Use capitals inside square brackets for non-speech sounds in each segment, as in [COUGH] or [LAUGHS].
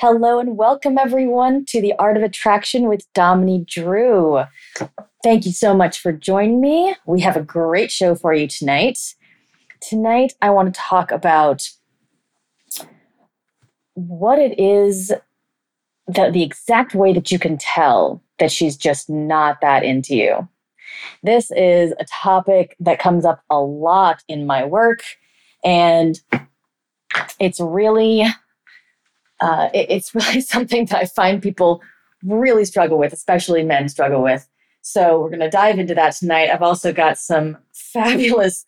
Hello and welcome everyone to the Art of Attraction with Dominey Drew. Thank you so much for joining me. We have a great show for you tonight. Tonight, I want to talk about what it is that the exact way that you can tell that she's just not that into you. This is a topic that comes up a lot in my work, and it's really uh, it, it's [LAUGHS] really something that I find people really struggle with, especially men struggle with. So we're going to dive into that tonight. I've also got some [LAUGHS] fabulous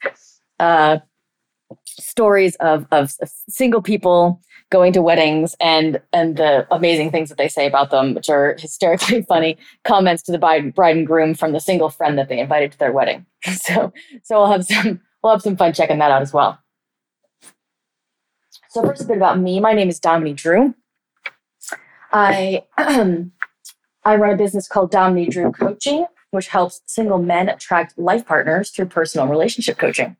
uh, stories of, of single people going to weddings and and the amazing things that they say about them, which are hysterically [LAUGHS] funny comments to the bride, bride and groom from the single friend that they invited to their wedding. So so we'll have some we'll have some fun checking that out as well. So first a bit about me. My name is Dominey Drew. I [CLEARS THROAT] I run a business called Dominey Drew Coaching, which helps single men attract life partners through personal relationship coaching.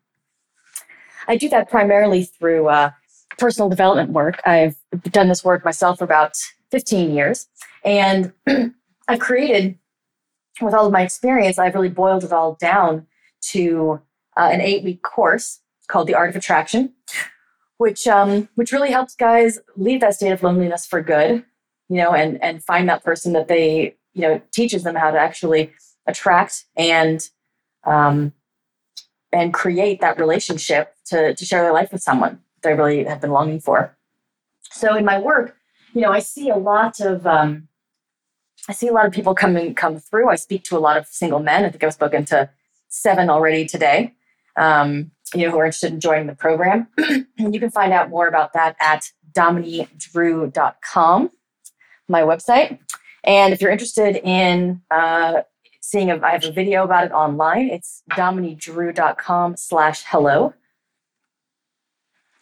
I do that primarily through uh, personal development work. I've done this work myself for about 15 years, and [CLEARS THROAT] I've created, with all of my experience, I've really boiled it all down to uh, an eight week course called The Art of Attraction, which um, which really helps guys leave that state of loneliness for good, you know, and and find that person that they you know teaches them how to actually attract and um, and create that relationship to to share their life with someone they really have been longing for. So in my work, you know, I see a lot of um, I see a lot of people coming come through. I speak to a lot of single men. I think I've spoken to seven already today. Um, you know, who are interested in joining the program. [CLEARS THROAT] you can find out more about that at domineydrew.com, my website. And if you're interested in uh, seeing if I have a video about it online, it's domineydrew.com slash hello.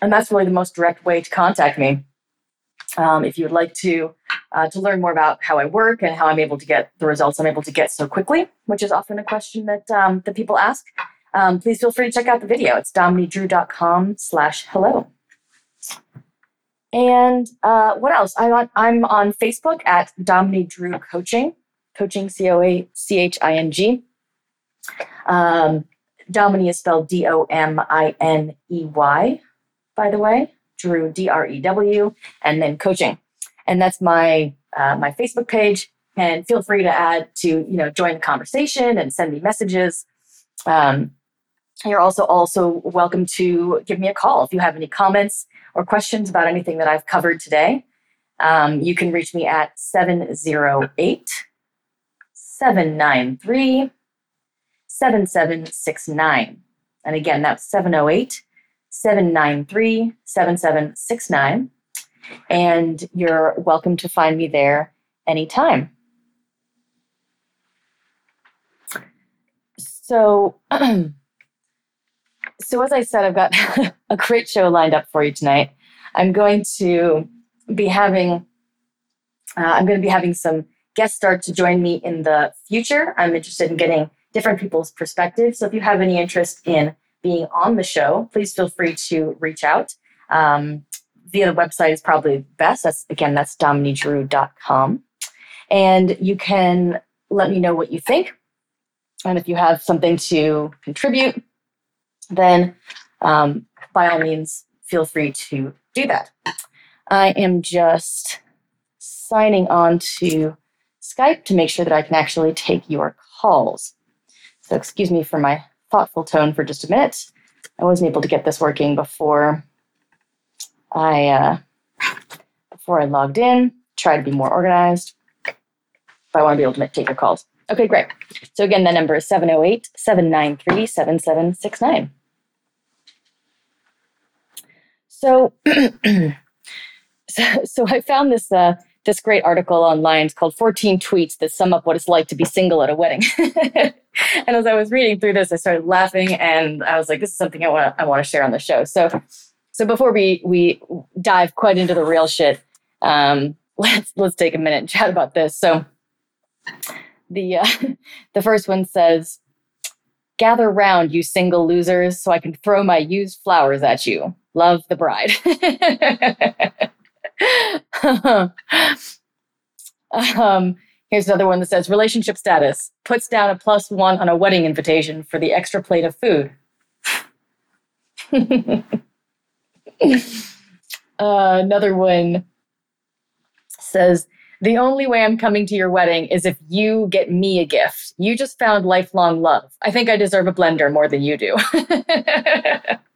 And that's really the most direct way to contact me. Um, if you would like to uh, to learn more about how I work and how I'm able to get the results I'm able to get so quickly, which is often a question that um, that people ask, um, please feel free to check out the video. It's domineydrew.com slash hello. And uh, what else? I'm on, I'm on Facebook at Dominey Drew Coaching, coaching C O A C H I N G. Um, Dominey is spelled D O M I N E Y, by the way. Drew D R E W, and then coaching, and that's my uh, my Facebook page. And feel free to add to you know join the conversation and send me messages. Um, you're also also welcome to give me a call if you have any comments or questions about anything that I've covered today. Um, you can reach me at 708 793 7769. And again, that's 708 793 7769. And you're welcome to find me there anytime. So, [CLEARS THROAT] So, as I said, I've got [LAUGHS] a great show lined up for you tonight. I'm going to be having uh, I'm going to be having some guest stars to join me in the future. I'm interested in getting different people's perspectives. So, if you have any interest in being on the show, please feel free to reach out. Um, via the website is probably best. That's again, that's domineydrew.com. And you can let me know what you think. And if you have something to contribute, then um, by all means, feel free to do that. I am just signing on to Skype to make sure that I can actually take your calls. So, excuse me for my thoughtful tone for just a minute. I wasn't able to get this working before I uh, before I logged in. Try to be more organized. If I want to be able to take your calls. Okay, great. So again, the number is 708 793 7769. [CLEARS THROAT] So, so, I found this uh, this great article online. It's called 14 Tweets That Sum Up What It's Like to Be Single at a Wedding. [LAUGHS] and as I was reading through this, I started laughing and I was like, this is something I want I want to share on the show. So so before we we dive quite into the real shit, um, [LAUGHS] let's let's take a minute and chat about this. So the uh, [LAUGHS] the first one says, "Gather round, you single losers, so I can throw my used flowers at you. Love the bride." [LAUGHS] um, here's another one that says, "Relationship status puts down a plus one on a wedding invitation for the extra plate of food." [LAUGHS] uh, another one says, the only way I'm coming to your wedding is if you get me a gift. You just found lifelong love. I think I deserve a blender more than you do. [LAUGHS]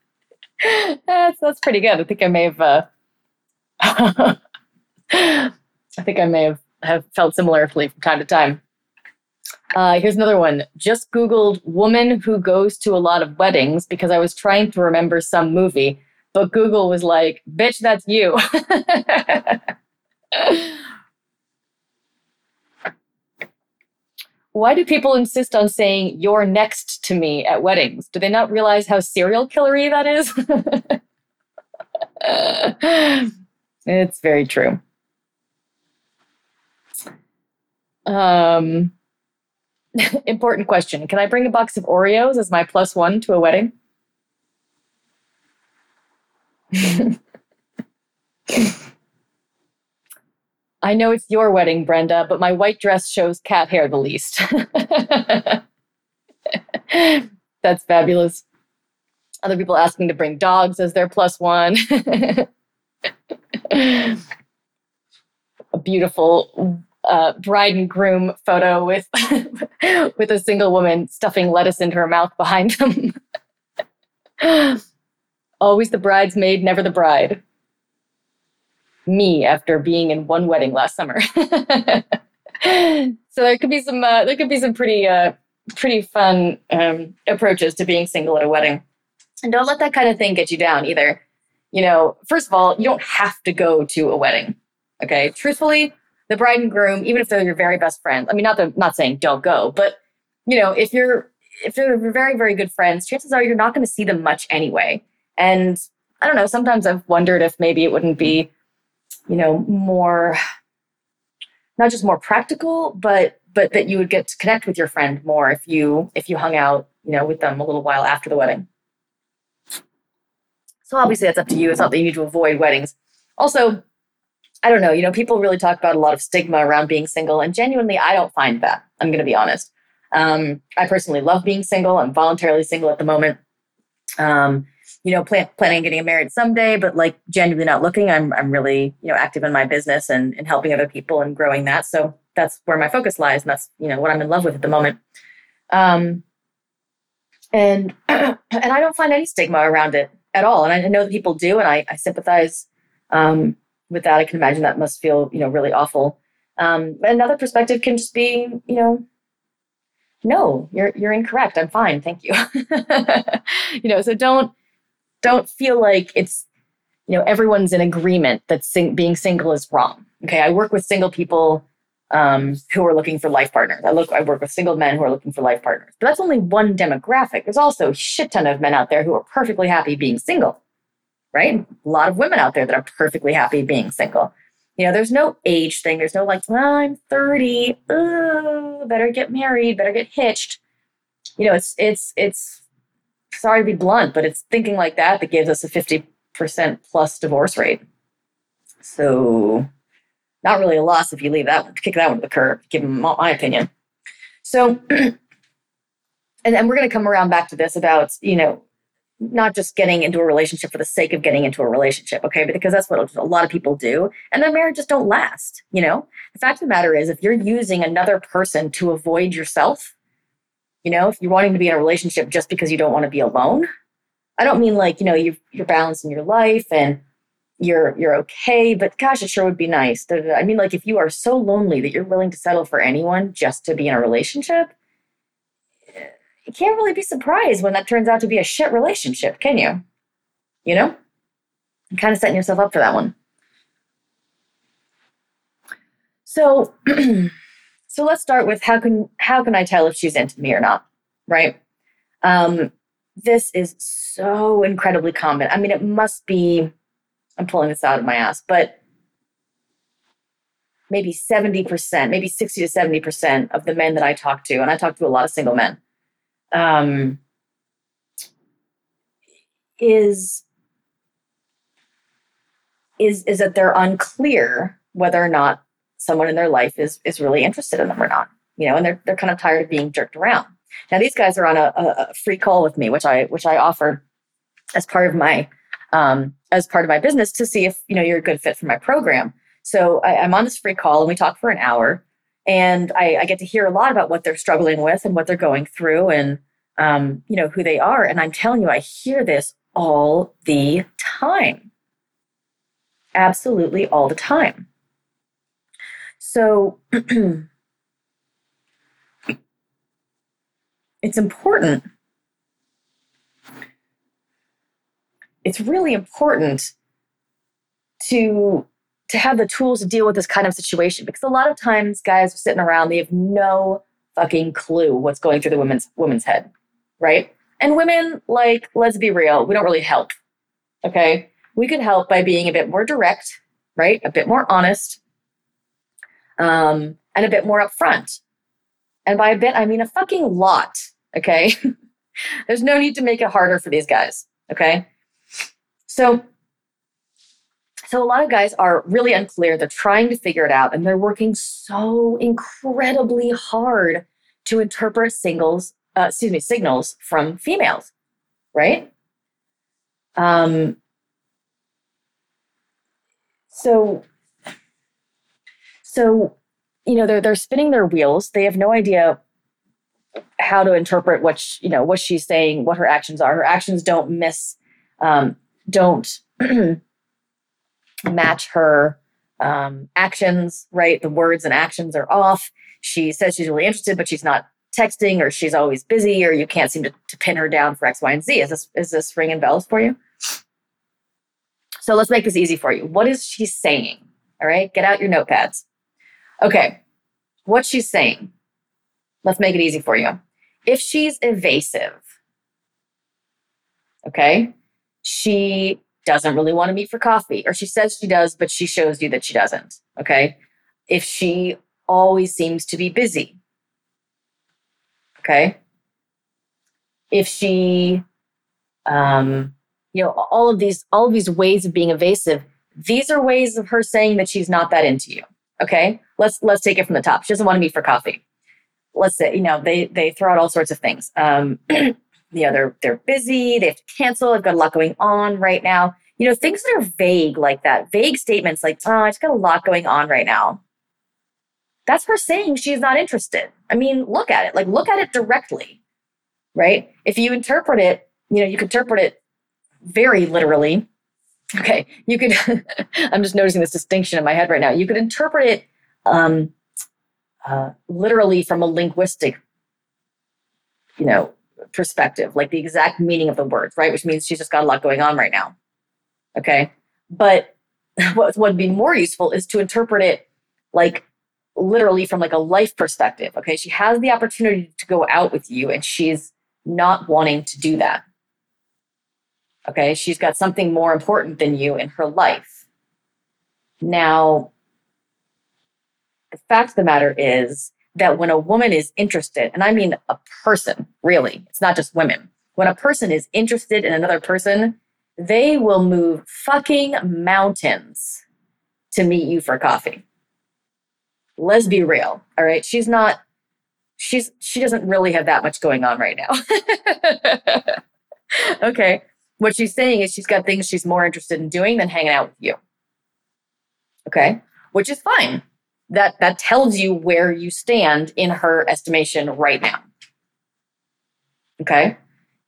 [LAUGHS] that's that's pretty good. I think I may have uh, [LAUGHS] I think I may have, have felt similarly from time to time. Uh, here's another one. Just Googled woman who goes to a lot of weddings because I was trying to remember some movie, but Google was like, bitch, that's you. [LAUGHS] Why do people insist on saying you're next to me at weddings? Do they not realize how serial killery that is? [LAUGHS] it's very true. Um, [LAUGHS] important question. Can I bring a box of Oreos as my plus one to a wedding? [LAUGHS] I know it's your wedding, Brenda, but my white dress shows cat hair the least. [LAUGHS] That's fabulous. Other people asking to bring dogs as their plus one. [LAUGHS] a beautiful uh, bride and groom photo with [LAUGHS] with a single woman stuffing lettuce into her mouth behind them. Always the bridesmaid, never the bride me after being in one wedding last summer. [LAUGHS] so there could be some uh, there could be some pretty uh, pretty fun um, approaches to being single at a wedding, and don't let that kind of thing get you down either. You know, first of all, you don't have to go to a wedding. Okay, truthfully, the bride and groom, even if they're your very best friends, I mean, not the, not saying don't go, but you know, if you're if they're very very good friends, chances are you're not going to see them much anyway. And I don't know. Sometimes I've wondered if maybe it wouldn't be you know, more not just more practical, but but that you would get to connect with your friend more if you if you hung out, you know, with them a little while after the wedding. So obviously that's up to you. It's not that you need to avoid weddings. Also, I don't know, you know, people really talk about a lot of stigma around being single, and genuinely, I don't find that. I'm going to be honest. Um, I personally love being single. I'm voluntarily single at the moment. Um, you know, plan, planning on getting married someday, but like genuinely not looking. I'm I'm really, you know, active in my business and, and helping other people and growing that. So that's where my focus lies. And that's, you know, what I'm in love with at the moment. Um and [CLEARS THROAT] and I don't find any stigma around it at all. And I know that people do, and I, I sympathize um, with that. I can imagine that must feel, you know, really awful. Um, another perspective can just be, you know, no, you're you're incorrect. I'm fine, thank you. [LAUGHS] you know, so don't don't feel like it's you know everyone's in agreement that sing- being single is wrong. Okay i work with single people um, who are looking for life partners. I look i work with single men who are looking for life partners. But that's only one demographic. There's also a shit ton of men out there who are perfectly happy being single right? A lot of women out there that are perfectly happy being single. You know there's no age thing. There's no like well, i'm 30 Ugh, better get married. Better get hitched. You know it's it's it's sorry to be blunt, but it's thinking like that that gives us a 50% plus divorce rate. So, not really a loss if you leave that one, kick that one to the curb, give them my opinion. So, [CLEARS THROAT] and then we're going to come around back to this about, you know, not just getting into a relationship for the sake of getting into a relationship, okay? Because that's what a lot of people do. And their marriages don't last, you know? The fact of the matter is, if you're using another person to avoid yourself, you know, if you're wanting to be in a relationship just because you don't want to be alone, I don't mean like, you know, you're, you're balancing your life and you're you're okay, but gosh, it sure would be nice. I mean, like if you are so lonely that you're willing to settle for anyone just to be in a relationship, you can't really be surprised when that turns out to be a shit relationship, can you? You know? You're kind of setting yourself up for that one. So [CLEARS THROAT] so let's start with how can how can I tell if she's into me or not, right? Um, this is so incredibly common. I mean, it must be, I'm pulling this out of my ass, but maybe 70%, maybe 60 to 70% of the men that I talk to, and I talk to a lot of single men, um, is is is that they're unclear whether or not someone in their life is is really interested in them or not. You know, and they're they're kind of tired of being jerked around. Now these guys are on a, a free call with me, which I which I offer as part of my um, as part of my business to see if you know you're a good fit for my program. So I, am on this free call and we talk for an hour, and I, I, get to hear a lot about what they're struggling with and what they're going through, and um, you know who they are. And I'm telling you, I hear this all the time, absolutely all the time. So [CLEARS THROAT] it's important. It's really important to to have the tools to deal with this kind of situation because a lot of times guys are sitting around they have no fucking clue what's going through the woman's woman's head, right? And women like let's be real, we don't really help. Okay? We could help by being a bit more direct, right? A bit more honest. Um, and a bit more upfront. And by a bit, I mean a fucking lot. Okay. [LAUGHS] There's no need to make it harder for these guys. Okay. So, so a lot of guys are really unclear. They're trying to figure it out and they're working so incredibly hard to interpret singles, uh, excuse me, signals from females, right? Um, so, so, you know, they're, they're spinning their wheels. They have no idea how to interpret what she, you know what she's saying, what her actions are. Her actions don't miss, um, don't [CLEARS THROAT] match her um, actions. Right, the words and actions are off. She says she's really interested, but she's not texting, or she's always busy, or you can't seem to, to pin her down for X, Y, and Z. Is this is this ringing bells for you? So let's make this easy for you. What is she saying? All right, get out your notepads. Okay, what she's saying Let's make it easy for you. If she's evasive, okay, she doesn't really want to meet for coffee, or she says she does, but she shows you that she doesn't, okay? If she always seems to be busy, okay? If she, um, you know, all of these, all of these ways of being evasive, these are ways of her saying that she's not that into you. Okay, let's let's take it from the top. She doesn't want to meet for coffee let's say, you know, they they throw out all sorts of things. Um, [CLEARS THROAT] you know, they're they're busy, they have to cancel, I've got a lot going on right now. You know, things that are vague like that, vague statements like, oh, I just got a lot going on right now. That's her saying she's not interested. I mean, look at it. Like, look at it directly, right? If you interpret it, you know, you can interpret it very literally. Okay, you could, [LAUGHS] I'm just noticing this distinction in my head right now. You could interpret it um, uh, literally from a linguistic, you know, perspective, like the exact meaning of the words, right? Which means she's just got a lot going on right now. Okay. But [LAUGHS] what would be more useful is to interpret it like literally from like a life perspective. Okay. She has the opportunity to go out with you and she's not wanting to do that. Okay. She's got something more important than you in her life. Now, the fact of the matter is that when a woman is interested, and I mean a person, really, it's not just women. When a person is interested in another person, they will move fucking mountains to meet you for coffee. Let's be real. All right. She's not, she's, she doesn't really have that much going on right now. [LAUGHS] okay. What she's saying is she's got things she's more interested in doing than hanging out with you. Okay. Which is fine. That that tells you where you stand in her estimation right now. Okay.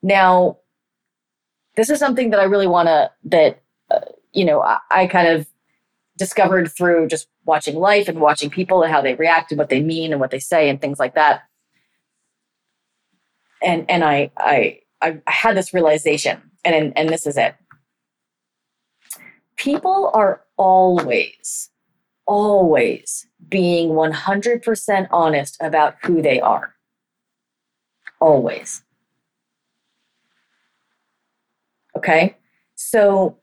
Now, this is something that I really want to that uh, you know I, I kind of discovered through just watching life and watching people and how they react and what they mean and what they say and things like that. And and I I I had this realization and and this is it. People are always always being 100% honest about who they are. Always. Okay? So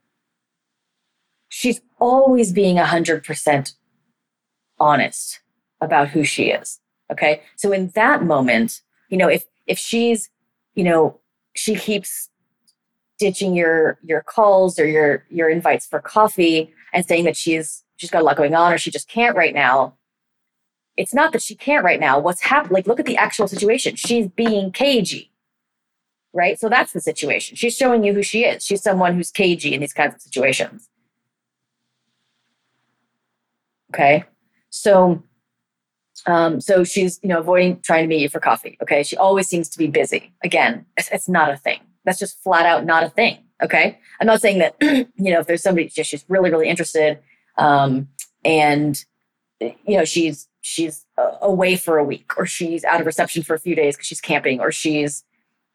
she's always being 100% honest about who she is. Okay. So in that moment, you know, if, if she's, you know, she keeps ditching your, your calls or your, your invites for coffee and saying that she's, she's got a lot going on or she just can't right now. It's not that she can't right now. What's happening? Like, look at the actual situation. She's being cagey right? So that's the situation. She's showing you who she is. She's someone who's cagey in these kinds of situations. Okay. So, um, so she's, you know, avoiding trying to meet you for coffee. Okay. She always seems to be busy. Again, it's, it's not a thing. That's just flat out not a thing. Okay. I'm not saying that, [CLEARS THROAT] you know, if there's somebody just, she's really, really interested, um, and, you know, she's, she's away for a week or she's out of reception for a few days because she's camping or she's,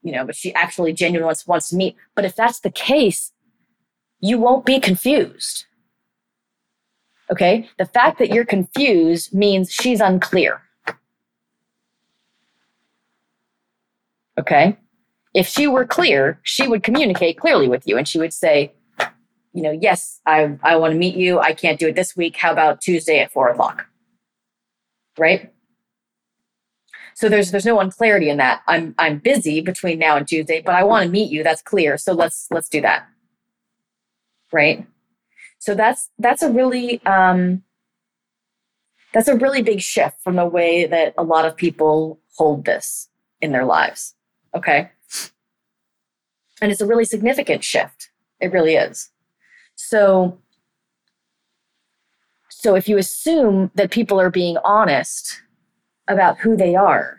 you know, but she actually genuinely wants, wants to meet. But if that's the case, you won't be confused Okay. The fact that you're confused means she's unclear. Okay. If she were clear, she would communicate clearly with you and she would say, you know, yes, I, I want to meet you. I can't do it this week. How about Tuesday at four o'clock? Right. So there's there's no unclarity in that. I'm I'm busy between now and Tuesday, but I want to meet you. That's clear. So let's let's do that. Right. So that's that's a really um, that's a really big shift from the way that a lot of people hold this in their lives. Okay. And it's a really significant shift. It really is. So so if you assume that people are being honest about who they are,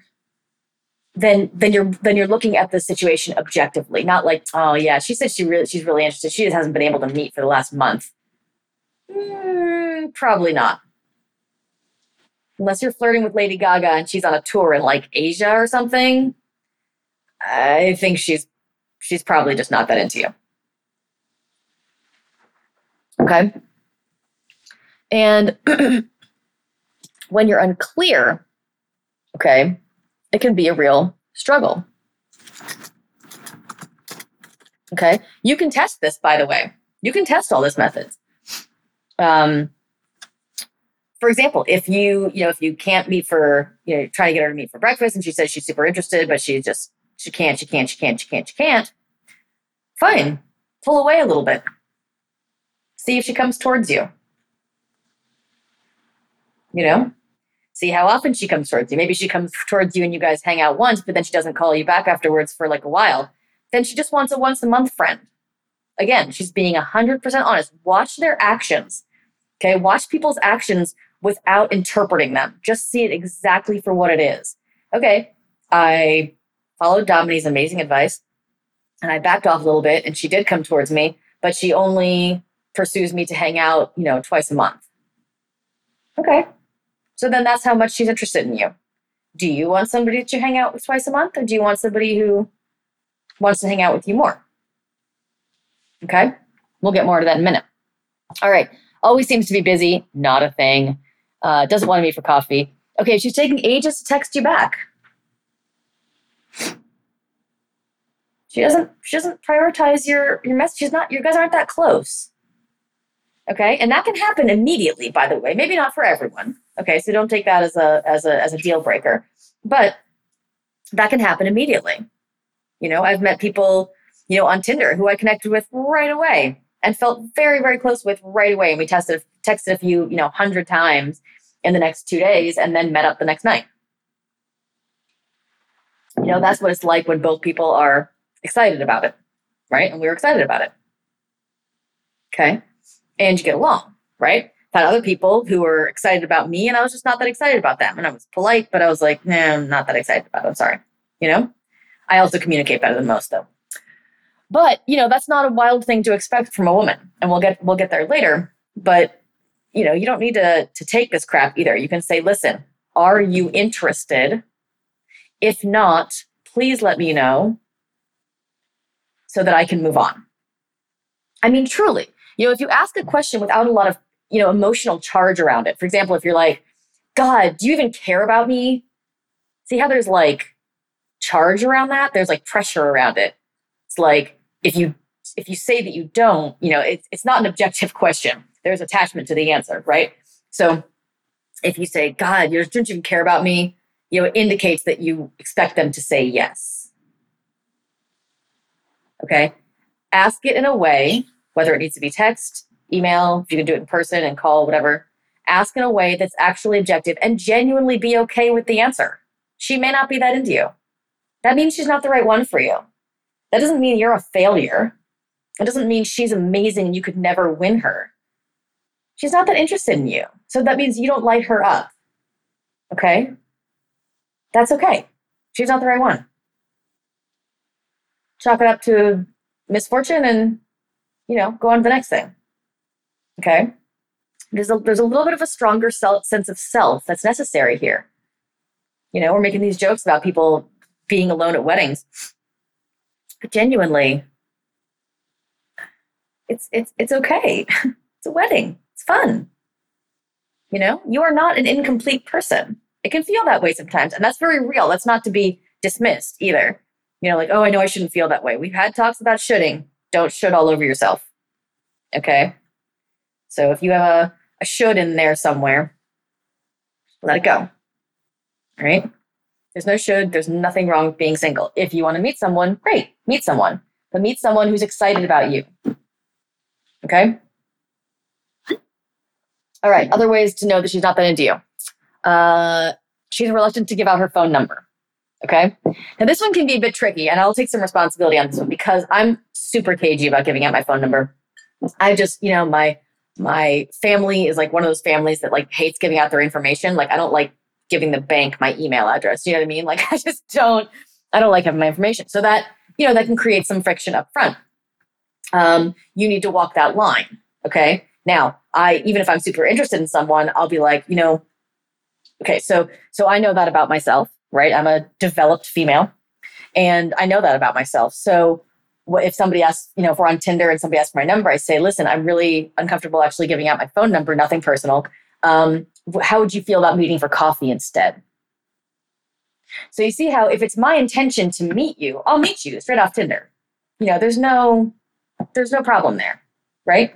then then you're then you're looking at the situation objectively, not like, oh yeah, she said she really she's really interested. She just hasn't been able to meet for the last month. Mm, probably not. Unless you're flirting with Lady Gaga and she's on a tour in like Asia or something. I think she's she's probably just not that into you. Okay. And [CLEARS THROAT] when you're unclear, okay, it can be a real struggle. Okay. You can test this, by the way. You can test all these methods um, for example, if you, you know, if you can't meet for, you know, try to get her to meet for breakfast and she says she's super interested, but she just, she can't, she can't, she can't, she can't, she can't, fine. Pull away a little bit. See if she comes towards you. You know, see how often she comes towards you. Maybe she comes towards you and you guys hang out once, but then she doesn't call you back afterwards for like a while. Then she just wants a once a month friend. Again, she's being 100% honest. Watch their actions Okay. Watch people's actions without interpreting them. Just see it exactly for what it is. Okay. I followed Dominey's amazing advice and I backed off a little bit and she did come towards me, but she only pursues me to hang out, you know, twice a month. Okay. So then that's how much she's interested in you. Do you want somebody to hang out with twice a month or do you want somebody who wants to hang out with you more? Okay. We'll get more to that in a minute. All right. Always seems to be busy. Not a thing. Uh, doesn't want to meet for coffee. Okay, she's taking ages to text you back. She doesn't. She doesn't prioritize your your message. She's not. You guys aren't that close. Okay, and that can happen immediately. By the way, maybe not for everyone. Okay, so don't take that as a as a as a deal breaker. But that can happen immediately. You know, I've met people, you know, on Tinder who I connected with right away and felt very, very close with right away. And we tested, texted a few, you know, hundred times in the next two days and then met up the next night. You know, that's what it's like when both people are excited about it. right? And we were excited about it. Okay. And you get along, right? Had other people who were excited about me and I was just not that excited about them. And I was polite, but I was like, nah, I'm not that excited about it. I'm sorry. You know? I also communicate better than most though. But, you know, that's not a wild thing to expect from a woman. And we'll get we'll get there later. But, you know, you don't need to to take this crap either. You can say, listen, are you interested? If not, please let me know so that I can move on. I mean, truly, you know, if you ask a question without a lot of, you know, emotional charge around it, for example, if you're like, God, do you even care about me? See how there's like charge around that? There's like pressure around it. It's like if you if you say that you don't, you know, it's it's not an objective [LAUGHS] question. There's attachment to the answer, right? So if you say, God, you don't even care about me, you know, it indicates that you expect them to say yes. Okay. Ask it in a way, whether it needs to be text, email, if you can do it in person and call, whatever. Ask in a way that's actually objective and genuinely be okay with the answer. She may not be that into you. That means she's not the right one for you. That doesn't mean you're a failure. It doesn't mean she's amazing and you could never win her. She's not that interested in you. So that means you don't light her up. Okay? That's okay. She's not the right one. Chalk it up to misfortune and, you know, go on to the next thing. Okay? There's a, there's a little bit of a stronger self, sense of self that's necessary here. You know, we're making these jokes about people being alone at weddings. But genuinely, it's it's it's okay. [LAUGHS] it's a wedding. It's fun. You know, you are not an incomplete person. It can feel that way sometimes, and that's very real. That's not to be dismissed either. You know, like, oh, I know I shouldn't feel that way. We've had talks about shoulding. Don't should all over yourself. Okay. So if you have a, a should in there somewhere, let it go. All right. There's no should. There's nothing wrong with being single. If you want to meet someone, great, meet someone, but meet someone who's excited about you. Okay. All right. Other ways to know that she's not that into you. Uh, she's reluctant to give out her phone number. Okay. Now this one can be a bit tricky, and I'll take some responsibility on this one because I'm super cagey about giving out my phone number. I just, you know, my my family is like one of those families that like hates giving out their information. Like I don't like giving the bank my email address. You know what I mean? Like [LAUGHS] I just don't, I don't like having my information. So that, you know, that can create some friction up front. Um, you need to walk that line. Okay. Now, I, even if I'm super interested in someone, I'll be like, you know, okay, so, so I know that about myself, right? I'm a developed female and I know that about myself. So if somebody asks, you know, if we're on Tinder and somebody asks for my number, I say, listen, I'm really uncomfortable actually giving out my phone number, nothing personal. Um, how would you feel about meeting for coffee instead? So you see how if it's my intention to meet you, I'll meet you straight off Tinder. You know, there's no there's no problem there, right?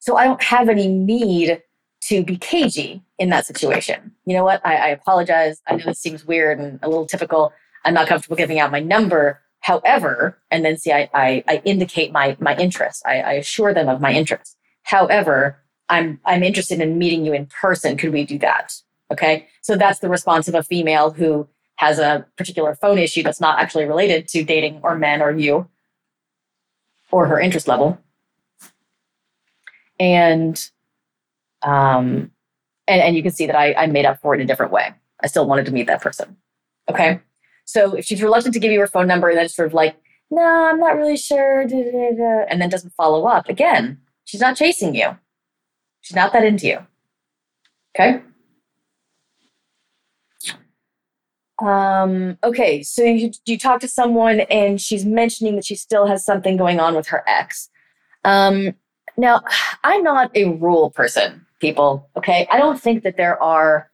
So I don't have any need to be cagey in that situation. You know what? I, I apologize. I know this seems weird and a little typical. I'm not comfortable giving out my number. However, and then see, I, I, I indicate my my interest. I, I assure them of my interest. However, I'm I'm interested in meeting you in person. Could we do that? Okay. So that's the response of a female who has a particular phone issue that's not actually related to dating or men or you or her interest level. And um and, and you can see that I, I made up for it in a different way. I still wanted to meet that person. Okay. So if she's reluctant to give you her phone number and then sort of like, no, I'm not really sure, and then doesn't follow up, again, she's not chasing you. She's not that into you. Okay. Um, okay, so you, you talk to someone and she's mentioning that she still has something going on with her ex. Um, now, I'm not a rule person, people. Okay. I don't think that there are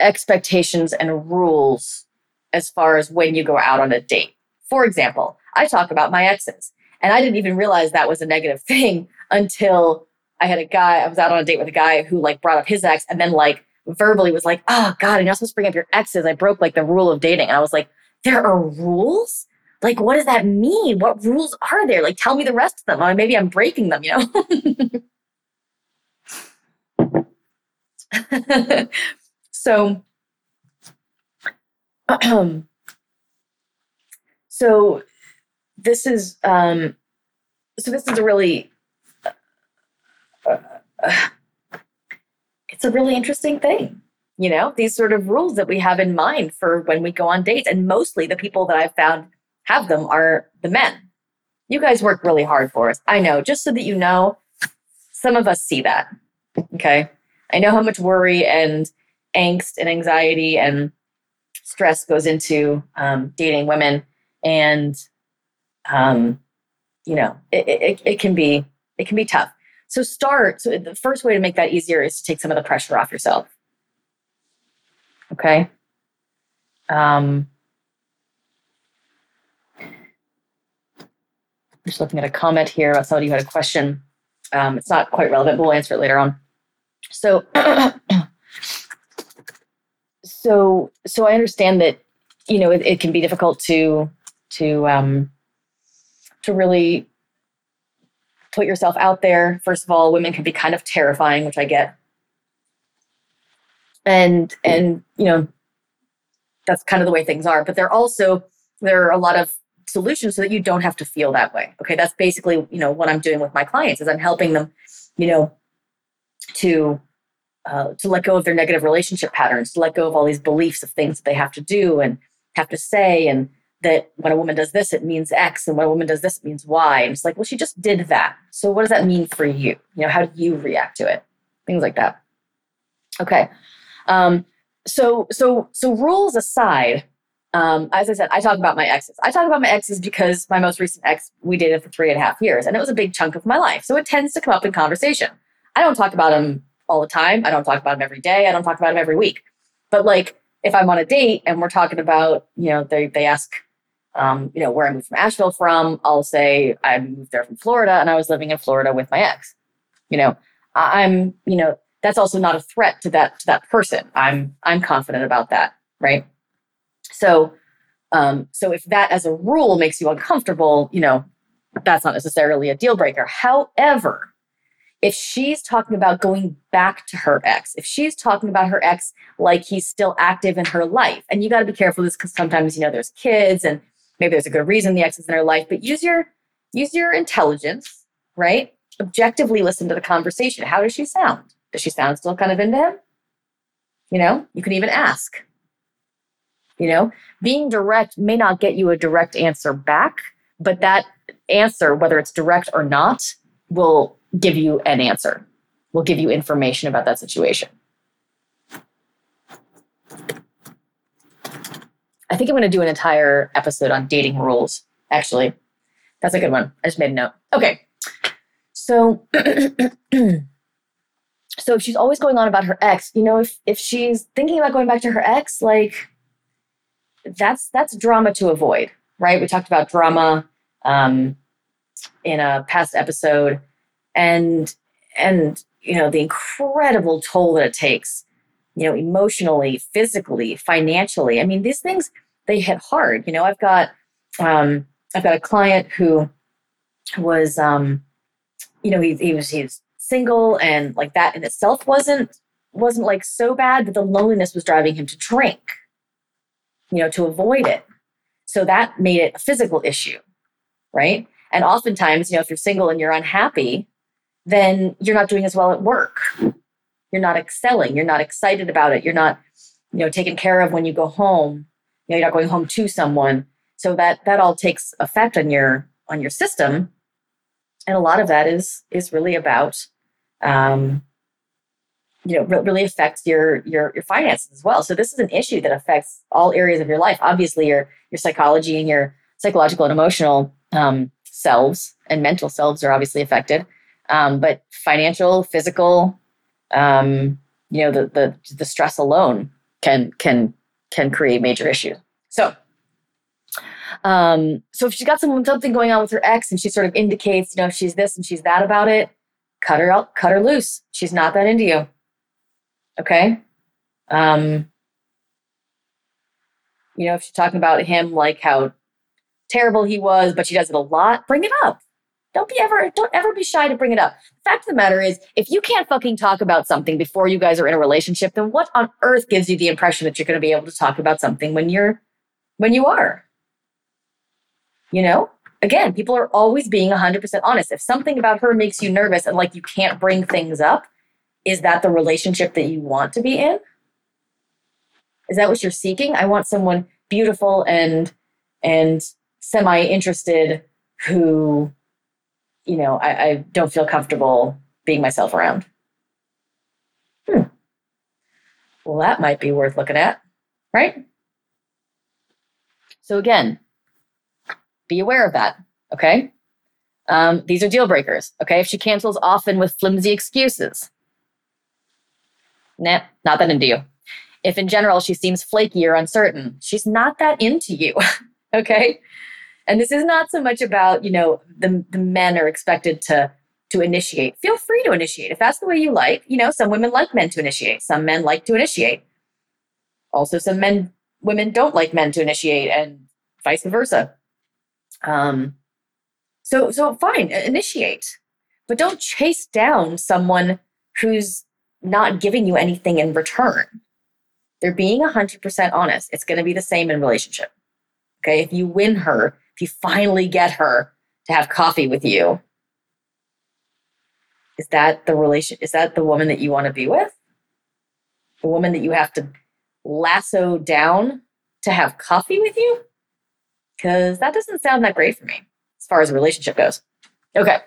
expectations and rules as far as when you go out on a date. For example, I talk about my exes, and I didn't even realize that was a negative [LAUGHS] thing until I had a guy, I was out on a date with a guy who like brought up his ex and then like verbally was like, oh God, you're not supposed to bring up your exes. I broke like the rule of dating. And I was like, there are rules? Like, what does that mean? What rules are there? Like, tell me the rest of them. Maybe I'm breaking them, you know? [LAUGHS] [LAUGHS] so, [CLEARS THROAT] so this is um, so this is a really uh, it's a really interesting thing you know? These sort of rules that we have in mind for when we go on dates and mostly the people that i've found have them are the men. You guys work really hard for us. I know just so that you know some of us see that okay i know how much worry and angst and anxiety and stress goes into um, dating women and um, you know it, it, it can be it can be tough. So start so the first way to make that easier is to take some of the pressure off yourself. Okay? Um, just looking at a comment here about somebody who had a question. Um, it's not quite relevant but we'll answer it later on so [CLEARS THROAT] so so i understand that you know it, it can be difficult to to um to really put yourself out there. First of all women can be kind of terrifying which i get. And and you know that's kind of the way things are. But there also there are a lot of solutions so that you don't have to feel that way okay? That's basically you know what i'm doing with my clients is i'm helping them you know to uh, to let go of their negative relationship patterns, to let go of all these beliefs of things that they have to do and have to say, and that when a woman does this, it means X, and when a woman does this, it means Y. And it's like, well, she just did that. So what does that mean for you? You know, how do you react to it? Things like that. Okay. Um, so so so rules aside, um, as I said, I talk about my exes. I talk about my exes because my most recent ex we dated for three and a half years, and it was a big chunk of my life. So it tends to come up in conversation. I don't talk about him all the time. I don't talk about them every day. I don't talk about them every week. But like if I'm on a date and we're talking about, you know, they they ask um, you know, where I moved from Asheville from, I'll say I moved there from Florida and I was living in Florida with my ex. You know, I'm, you know, that's also not a threat to that to that person. I'm I'm confident about that, right? So um, so if that as a rule makes you uncomfortable, you know, that's not necessarily a deal breaker. However, if she's talking about going back to her ex, if she's talking about her ex like he's still active in her life, and you got to be careful this because sometimes you know there's kids and maybe there's a good reason the ex is in her life, but use your use your intelligence, right? Objectively listen to the conversation. How does she sound? Does she sound still kind of into him? You know, you can even ask. You know, being direct may not get you a direct answer back, but that answer, whether it's direct or not, will give you an answer, will give you information about that situation. I think I'm going to do an entire episode on dating rules, actually. That's a good one. I just made a note. Okay. So [CLEARS THROAT] so if she's always going on about her ex, you know, if if she's thinking about going back to her ex, like that's that's drama to avoid, right? We talked about drama um, in a past episode. And and you know the incredible toll that it takes you know emotionally physically financially. I mean these things they hit hard. You know i've got um i've got a client who was um you know he, he was he was single and like that in itself wasn't wasn't like so bad but the loneliness was driving him to drink you know to avoid it. So that made it a physical issue right and oftentimes you know if you're single and you're unhappy then you're not doing as well at work. You're not excelling. You're not excited about it. You're not, you know, taken care of when you go home. You know, you're not going home to someone. So that that all takes effect on your on your system, and a lot of that is is really about, um, you know, really affects your your your finances as well. So this is an issue that affects all areas of your life. Obviously, your your psychology and your psychological and emotional um, selves and mental selves are obviously affected. Um, but financial, physical, um, you know, the, the the stress alone can can can create major issues. So, um, so if she's got some, something going on with her ex and she sort of indicates, you know, she's this and she's that about it, cut her out, cut her loose. She's not that into you. Okay. Um, you know, if she's talking about him like how terrible he was, but she does it a lot, bring it up. Don't be ever, don't ever be shy to bring it up. The fact of the matter is, if you can't fucking talk about something before you guys are in a relationship, then what on earth gives you the impression that you're going to be able to talk about something when you're, when you are? You know, again, people are always being 100% honest. If something about her makes you nervous and like you can't bring things up, is that the relationship that you want to be in? Is that what you're seeking? I want someone beautiful and and semi interested who, you know, I, I don't feel comfortable being myself around. Hmm. Well, that might be worth looking at, right? So again, be aware of that. Okay. Um, these are deal breakers. Okay. If she cancels often with flimsy excuses, nah, not that into you. If in general she seems flaky or uncertain, she's not that into you. [LAUGHS] okay. And this is not so much about, you know, the, the men are expected to to initiate. Feel free to initiate. If that's the way you like, you know, some women like men to initiate. Some men like to initiate. Also, some men women don't like men to initiate and vice versa. Um, so, so fine, initiate, but don't chase down someone who's not giving you anything in return. They're being 100% honest. It's going to be the same in relationship. Okay. If you win her, if you finally get her to have coffee with you, is that the relation? Is that the woman that you want to be with? The woman that you have to lasso down to have coffee with you? Because that doesn't sound that great for me as far as a relationship goes. Okay.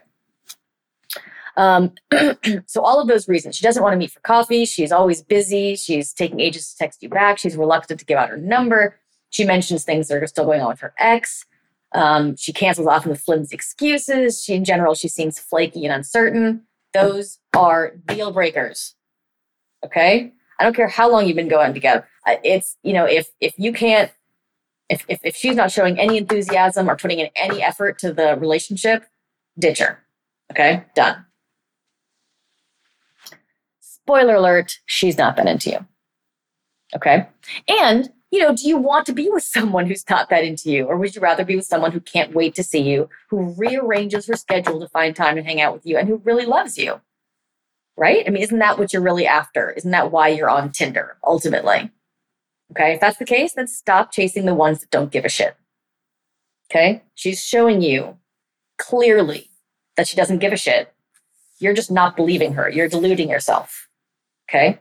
Um, [CLEARS THROAT] so all of those reasons. She doesn't want to meet for coffee. She's always busy. She's taking ages to text you back. She's reluctant to give out her number. She mentions things that are still going on with her ex. Um, she cancels often with flimsy excuses. She, in general, she seems flaky and uncertain. Those are deal breakers. Okay. I don't care how long you've been going together. It's, you know, if, if you can't, if, if, if she's not showing any enthusiasm or putting in any effort to the relationship, ditch her. Okay. Done. Spoiler alert, she's not that into you. Okay. And, you know, do you want to be with someone who's not that into you? Or would you rather be with someone who can't wait to see you, who rearranges her schedule to find time to hang out with you, and who really loves you? right? I mean, isn't that what you're really after? Isn't that why you're on Tinder ultimately? Okay, if that's the case, then stop chasing the ones that don't give a shit. Okay, she's showing you clearly that she doesn't give a shit. You're just not believing her. You're deluding yourself. Okay,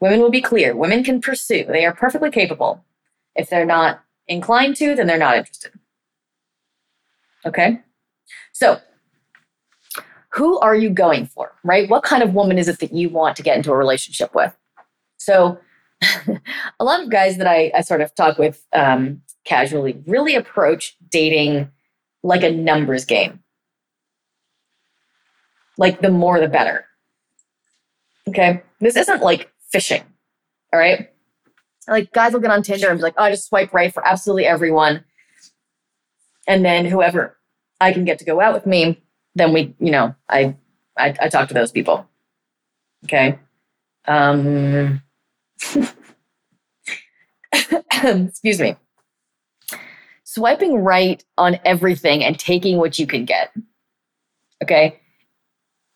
women will be clear. Women can pursue, they are perfectly capable. If they're not inclined to, then they're not interested. Okay, so who are you going for, right? What kind of woman is it that you want to get into a relationship with? So, [LAUGHS] a lot of guys that I, I sort of talk with um, casually really approach dating like a numbers game. Like the more the better. Okay. This isn't like fishing. All right. Like guys will get on Tinder and be like, oh, I just swipe right for absolutely everyone. And then whoever I can get to go out with me, then we, you know, I, I, I talk to those people. Okay. Um, [LAUGHS] excuse me. Swiping right on everything and taking what you can get. Okay.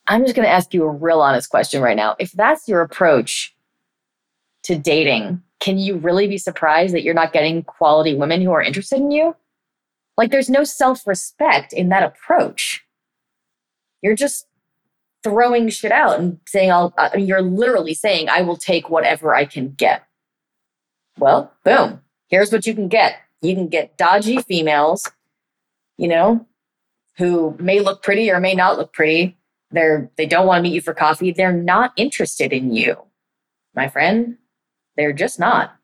I'm just going to ask you a real honest question right now. If that's your approach to dating, can you really be surprised that you're not getting quality women who are interested in you? Like, there's no self respect in that approach. You're just throwing shit out and saying, I'll, I mean, you're literally saying, I will take whatever I can get. Well, boom. Here's what you can get. You can get dodgy females, you know, who may look pretty or may not look pretty. They're, they don't want to meet you for coffee. They're not interested in you, my friend. They're just not,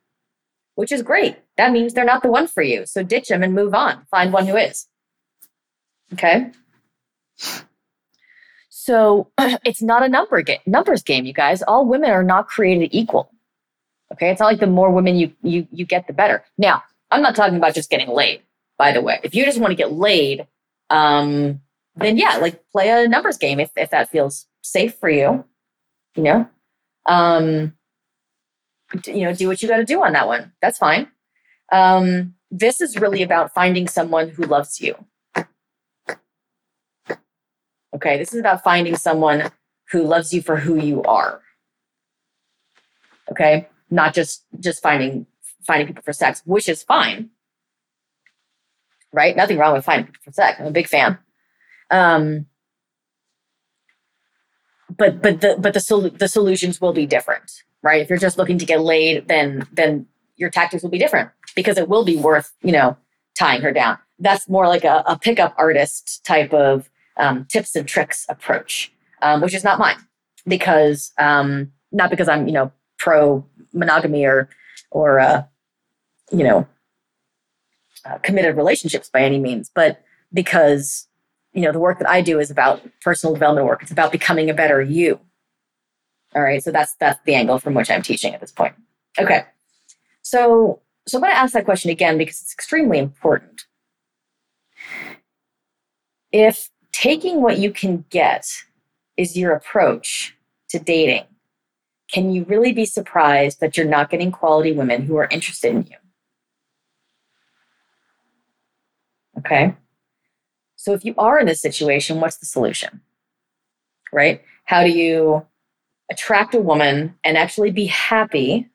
which is great. That means they're not the one for you. So ditch them and move on. Find one who is. Okay. So [CLEARS THROAT] it's not a number game, numbers game, you guys. All women are not created equal. Okay, it's not like the more women you you you get, the better. Now, I'm not talking about just getting laid. By the way, if you just want to get laid, um, then yeah, like play a numbers game if if that feels safe for you. You know, um, you know, do what you got to do on that one. That's fine. Um, this is really about finding someone who loves you Okay. This is about finding someone who loves you for who you are. Okay. Not just, just finding, finding people for sex, which is fine. right? Nothing wrong with finding for sex. I'm a big fan. Um, but but the but the sol- the solutions will be different, right? If you're just looking to get laid, then then your tactics will be different because it will be worth you know tying her down. That's more like a, a pickup artist type of um, tips and tricks approach, um, which is not mine because um, not because I'm you know pro monogamy or or uh, you know uh, committed relationships by any means, but because you know the work that I do is about personal development work. It's about becoming a better you. All right, so that's that's the angle from which I'm teaching at this point. Okay, so so I'm going to ask that question again because it's extremely important. If taking what you can get is your approach to dating, can you really be surprised that you're not getting quality women who are interested in you? Okay. So if you are in this situation, what's the solution? Right? How do you attract a woman and actually be happy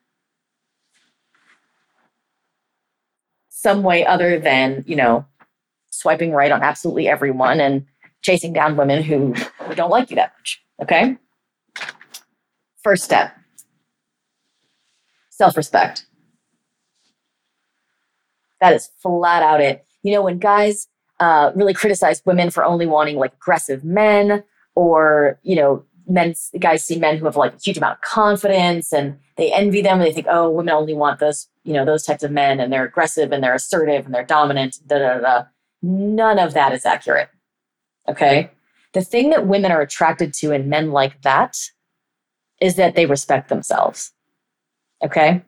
some way other than, you know, swiping right on absolutely everyone and chasing down women who don't like you that much. Okay. First step self respect. That is flat out it. You know, when guys uh, really criticize women for only wanting like aggressive men, or, you know, men, guys see men who have like a huge amount of confidence and they envy them and they think, oh, women only want those, you know, those types of men and they're aggressive and they're assertive and they're dominant, da da da. None of that is accurate. Okay. The thing that women are attracted to in men like that is that they respect themselves. Okay.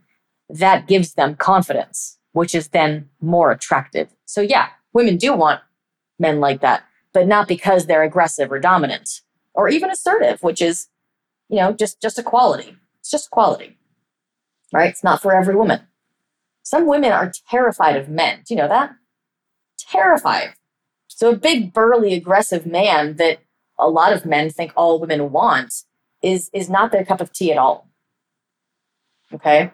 That gives them confidence, which is then more attractive. So, yeah, women do want men like that, but not because they're aggressive or dominant or even assertive, which is, you know, just, just a quality. It's just quality, right? It's not for every woman. Some women are terrified of men. Do you know that? Terrified. So, a big, burly, aggressive man that a lot of men think all women want is, is not their cup of tea at all. Okay.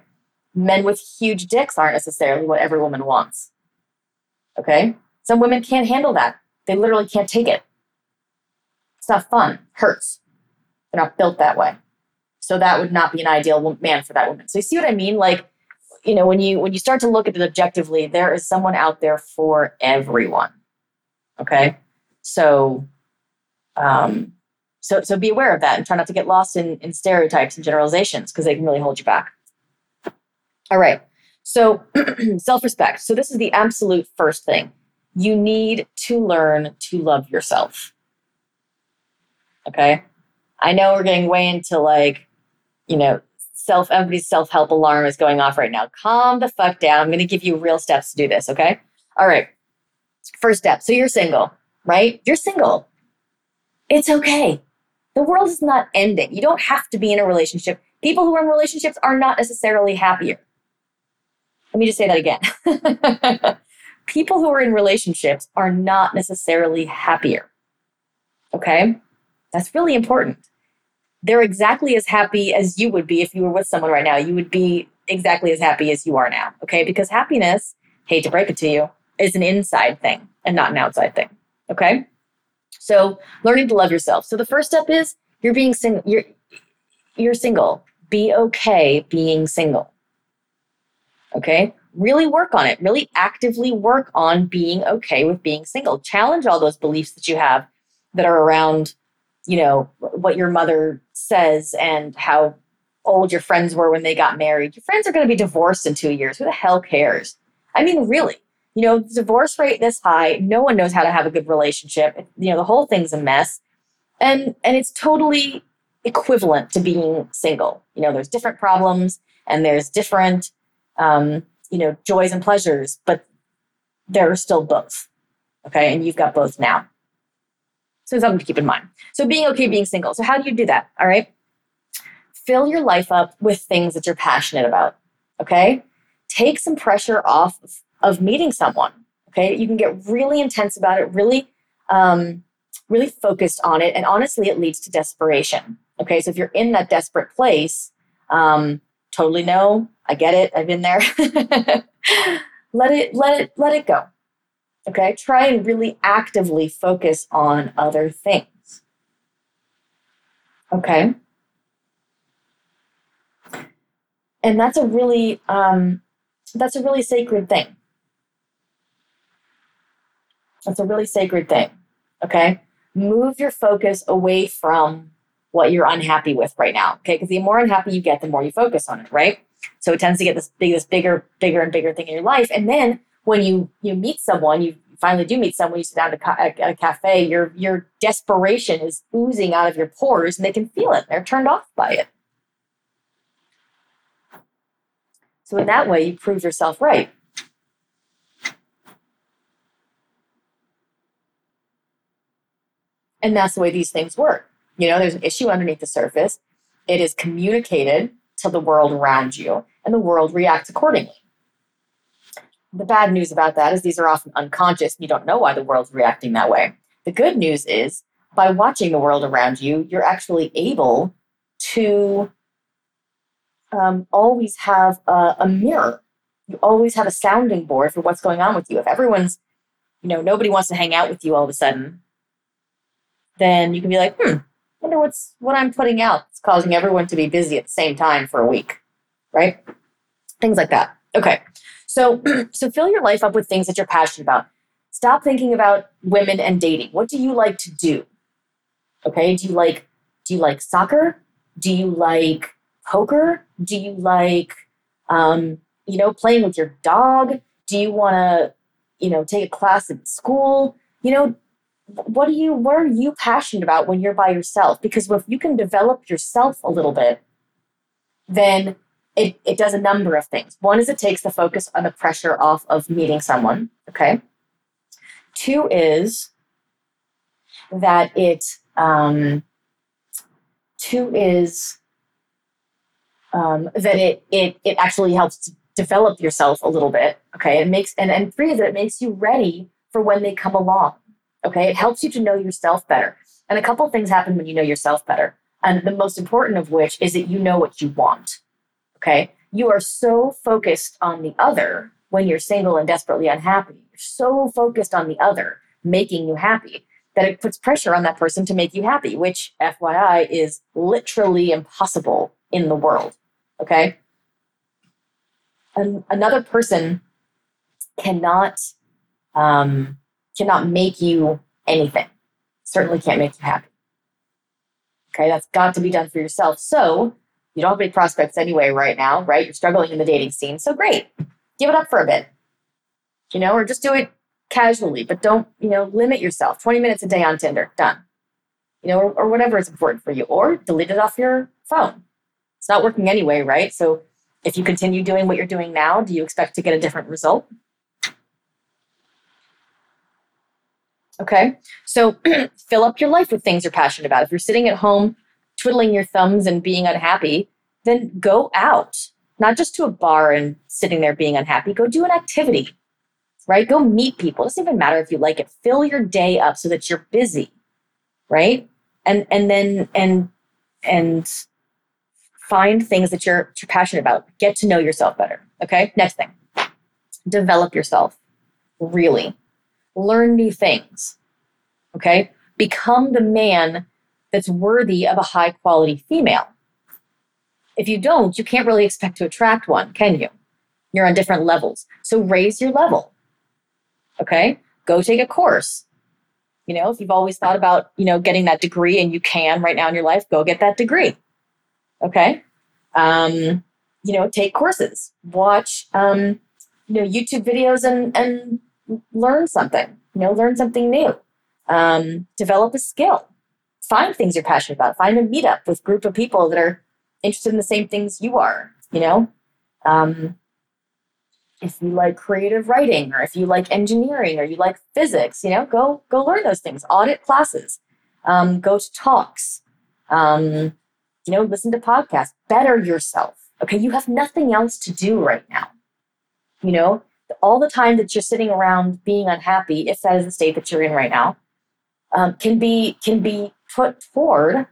Men with huge dicks aren't necessarily what every woman wants. Okay. Some women can't handle that. They literally can't take it. It's not fun. Hurts. They're not built that way. So that would not be an ideal man for that woman. So you see what I mean? Like, you know, when you when you start to look at it objectively, there is someone out there for everyone. Okay. So um so so be aware of that and try not to get lost in, in stereotypes and generalizations because they can really hold you back. All right. So, [CLEARS THROAT] self respect. So, this is the absolute first thing. You need to learn to love yourself. Okay. I know we're getting way into like, you know, self, everybody's self help alarm is going off right now. Calm the fuck down. I'm going to give you real steps to do this. Okay. All right. First step. So, you're single, right? You're single. It's okay. The world is not ending. You don't have to be in a relationship. People who are in relationships are not necessarily happier. Let me just say that again. [LAUGHS] People who are in relationships are not necessarily happier. Okay? That's really important. They're exactly as happy as you would be if you were with someone right now. You would be exactly as happy as you are now. Okay? Because happiness, hate to break it to you, is an inside thing and not an outside thing. Okay? So learning to love yourself. So the first step is you're being single. You're you're single. Be okay being single. Okay. Really work on it. Really actively work on being okay with being single. Challenge all those beliefs that you have that are around, you know, what your mother says and how old your friends were when they got married. Your friends are going to be divorced in two years. Who the hell cares? I mean, really, you know, divorce rate this high, no one knows how to have a good relationship. You know, the whole thing's a mess. And and it's totally equivalent to being single. You know, there's different problems and there's different um, you know, joys and pleasures, but there are still both. Okay. And you've got both now. So something to keep in mind. So being okay being single. So how do you do that? All right. Fill your life up with things that you're passionate about. Okay. Take some pressure off of, of meeting someone. Okay. You can get really intense about it, really, um, really focused on it. And honestly, it leads to desperation. Okay. So if you're in that desperate place, um, totally know I get it. I've been there. [LAUGHS] let it, let it, let it go. Okay, try and really actively focus on other things. Okay. And that's a really um, that's a really sacred thing. That's a really sacred thing. Okay. Move your focus away from what you're unhappy with right now. Okay. Because the more unhappy you get, the more you focus on it, right? So it tends to get this big, this bigger, bigger and bigger thing in your life. And then when you you meet someone, you finally do meet someone, you sit down at a cafe, your your desperation is oozing out of your pores, and they can feel it. They're turned off by it. So in that way, you prove yourself right. And that's the way these things work. You know, there's an issue underneath the surface. It is communicated to the world around you, and the world reacts accordingly. The bad news about that is these are often unconscious. You don't know why the world's reacting that way. The good news is by watching the world around you, you're actually able to um, always have a, a mirror. You always have a sounding board for what's going on with you. If everyone's, you know, nobody wants to hang out with you all of a sudden, then you can be like, hmm, wonder what's what I'm putting out. It's causing everyone to be busy at the same time for a week, right? Things like that. Okay, so [CLEARS THROAT] so fill your life up with things that you're passionate about. Stop thinking about women and dating. What do you like to do? Okay, do you like do you like soccer? Do you like poker? Do you like um, you know playing with your dog? Do you want to you know take a class at school? You know, what do you what are you passionate about when you're by yourself because if you can develop yourself a little bit then it, it does a number of things one is it takes the focus on the pressure off of meeting someone okay two is that it um, two is um, that it it it actually helps to develop yourself a little bit okay it makes and and three is that it makes you ready for when they come along Okay. It helps you to know yourself better. And a couple things happen when you know yourself better. And the most important of which is that you know what you want. Okay. You are so focused on the other when you're single and desperately unhappy. You're so focused on the other making you happy that it puts pressure on that person to make you happy, which, FYI, is literally impossible in the world. Okay. And another person cannot um, cannot make you anything. Certainly can't make you happy. Okay, that's got to be done for yourself. So you don't have any prospects anyway right now, right? You're struggling in the dating scene. So great. Give it up for a bit. You know, or just do it casually, but don't, you know, limit yourself. 20 minutes a day on Tinder. Done. You know, or, or whatever is important for you. Or delete it off your phone. It's not working anyway, right? So if you continue doing what you're doing now, do you expect to get a different result? Okay. So [CLEARS THROAT] fill up your life with things you're passionate about. If you're sitting at home twiddling your thumbs and being unhappy, then go out, not just to a bar and sitting there being unhappy. Go do an activity, right? Go meet people. It doesn't even matter if you like it. Fill your day up so that you're busy, right? And and then and and find things that you're, you're passionate about. Get to know yourself better. Okay. Next thing, develop yourself. Really learn new things. Okay. Become the man that's worthy of a high quality female. If you don't, you can't really expect to attract one, can you? You're on different levels. So raise your level. Okay. Go take a course. You know, if you've always thought about, you know, getting that degree and you can right now in your life, go get that degree. Okay. Um, you know, take courses, watch, um, you know, YouTube videos and, and learn something, you know, learn something new, um, develop a skill, find things you're passionate about, find a meetup with a group of people that are interested in the same things you are, you know. Um, if you like creative writing or if you like engineering or you like physics, you know, go go learn those things. Audit classes, um, go to talks, um, you know, listen to podcasts. Better yourself. Okay, you have nothing else to do right now. You know, all the time that you're sitting around being unhappy, if that is the state that you're in right now, um, can be can be put toward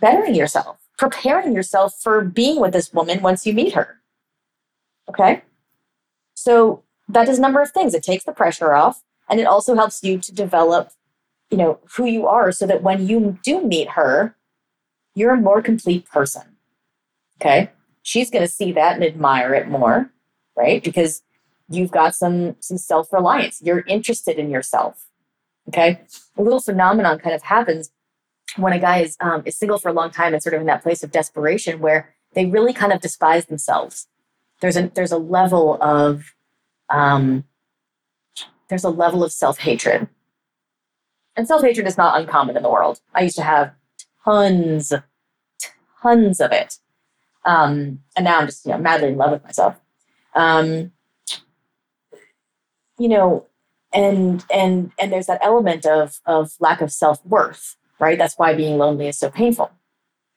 bettering yourself, preparing yourself for being with this woman once you meet her. Okay, so that does a number of things. It takes the pressure off and it also helps you to develop, you know, who you are so that when you do meet her, you're a more complete person. Okay? She's going to see that and admire it more, right? Because you've got some some self-reliance. You're interested in yourself. Okay? A little phenomenon kind of happens when a guy is um, is single for a long time and sort of in that place of desperation where they really kind of despise themselves. There's a there's a level of um, there's a level of self hatred, and self hatred is not uncommon in the world. I used to have tons, tons of it, um, and now I'm just you know madly in love with myself. Um, you know, and and and there's that element of of lack of self worth right? That's why being lonely is so painful.